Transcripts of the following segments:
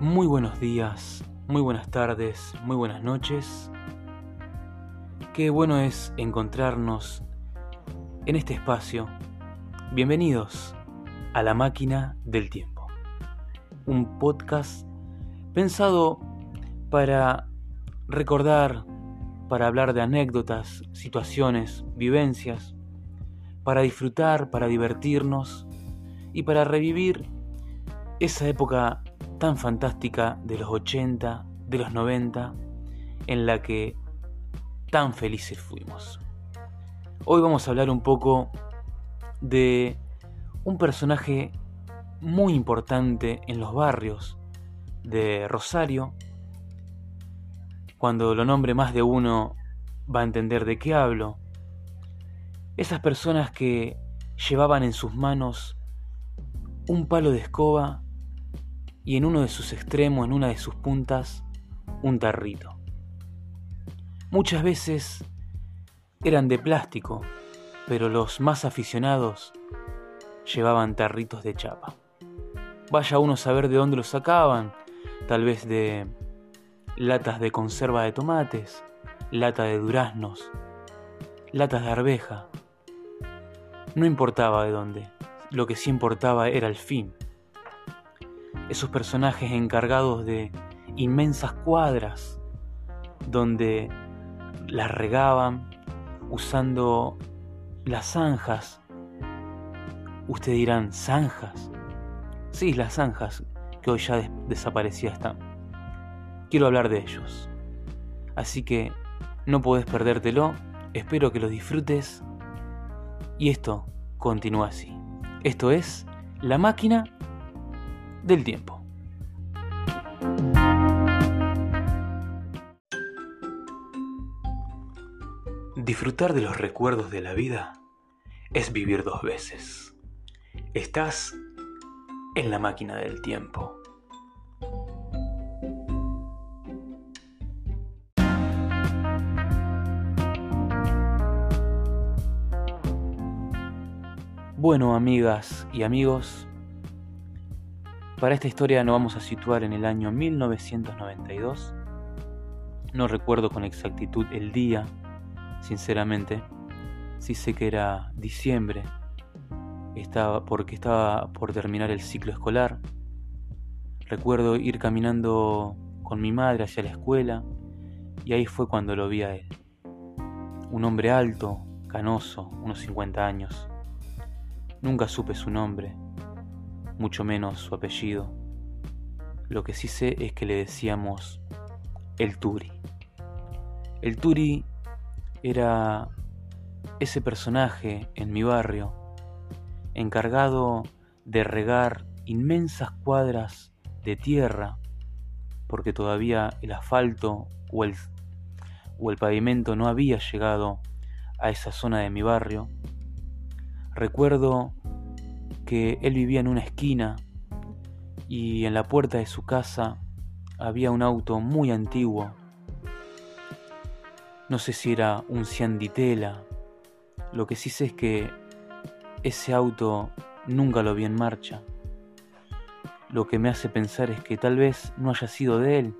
Muy buenos días, muy buenas tardes, muy buenas noches. Qué bueno es encontrarnos en este espacio. Bienvenidos a La Máquina del Tiempo, un podcast pensado para recordar, para hablar de anécdotas, situaciones, vivencias, para disfrutar, para divertirnos y para revivir esa época tan fantástica de los 80, de los 90, en la que tan felices fuimos. Hoy vamos a hablar un poco de un personaje muy importante en los barrios de Rosario. Cuando lo nombre más de uno va a entender de qué hablo. Esas personas que llevaban en sus manos un palo de escoba y en uno de sus extremos, en una de sus puntas, un tarrito. Muchas veces eran de plástico, pero los más aficionados llevaban tarritos de chapa. Vaya uno a saber de dónde los sacaban, tal vez de latas de conserva de tomates, lata de duraznos, latas de arveja. No importaba de dónde, lo que sí importaba era el fin esos personajes encargados de inmensas cuadras donde las regaban usando las zanjas. Ustedes dirán, ¿zanjas? Sí, las zanjas que hoy ya desaparecidas están. Quiero hablar de ellos. Así que no puedes perdértelo, espero que lo disfrutes y esto continúa así. Esto es La máquina del tiempo. Disfrutar de los recuerdos de la vida es vivir dos veces. Estás en la máquina del tiempo. Bueno, amigas y amigos, para esta historia nos vamos a situar en el año 1992. No recuerdo con exactitud el día, sinceramente. Sí sé que era diciembre, estaba, porque estaba por terminar el ciclo escolar. Recuerdo ir caminando con mi madre hacia la escuela y ahí fue cuando lo vi a él. Un hombre alto, canoso, unos 50 años. Nunca supe su nombre, mucho menos su apellido. Lo que sí sé es que le decíamos el Turi. El Turi era ese personaje en mi barrio encargado de regar inmensas cuadras de tierra porque todavía el asfalto o el, o el pavimento no había llegado a esa zona de mi barrio. Recuerdo que él vivía en una esquina y en la puerta de su casa había un auto muy antiguo. No sé si era un Cianditela. Lo que sí sé es que ese auto nunca lo vi en marcha. Lo que me hace pensar es que tal vez no haya sido de él,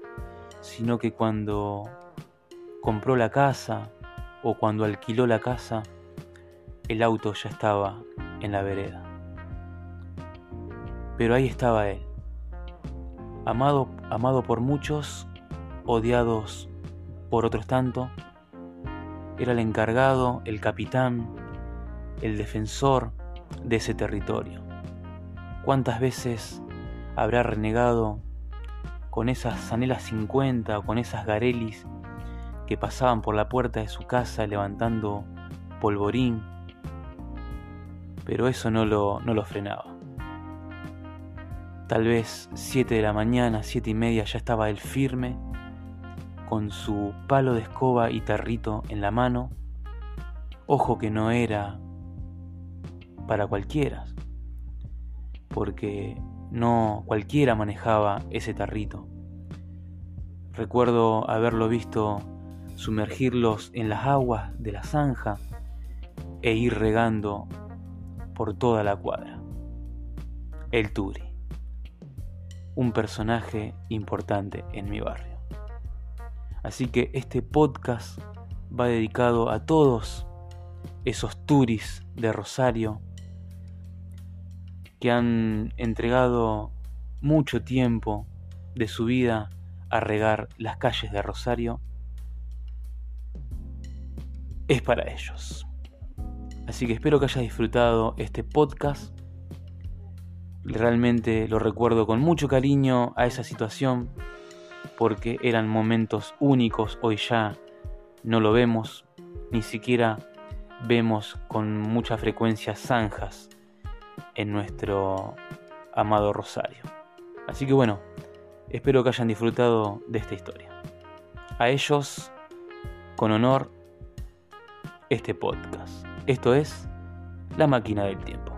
sino que cuando compró la casa o cuando alquiló la casa, el auto ya estaba en la vereda. Pero ahí estaba él, amado, amado por muchos, odiados por otros tanto. Era el encargado, el capitán, el defensor de ese territorio. ¿Cuántas veces habrá renegado con esas Zanelas 50 o con esas Garelis que pasaban por la puerta de su casa levantando polvorín? Pero eso no lo, no lo frenaba. Tal vez siete de la mañana, siete y media, ya estaba él firme, con su palo de escoba y tarrito en la mano. Ojo que no era para cualquiera, porque no cualquiera manejaba ese tarrito. Recuerdo haberlo visto sumergirlos en las aguas de la zanja e ir regando por toda la cuadra. El Turi un personaje importante en mi barrio. Así que este podcast va dedicado a todos esos turis de Rosario que han entregado mucho tiempo de su vida a regar las calles de Rosario, es para ellos. Así que espero que hayas disfrutado este podcast. Realmente lo recuerdo con mucho cariño a esa situación porque eran momentos únicos, hoy ya no lo vemos, ni siquiera vemos con mucha frecuencia zanjas en nuestro amado Rosario. Así que bueno, espero que hayan disfrutado de esta historia. A ellos, con honor, este podcast. Esto es La máquina del tiempo.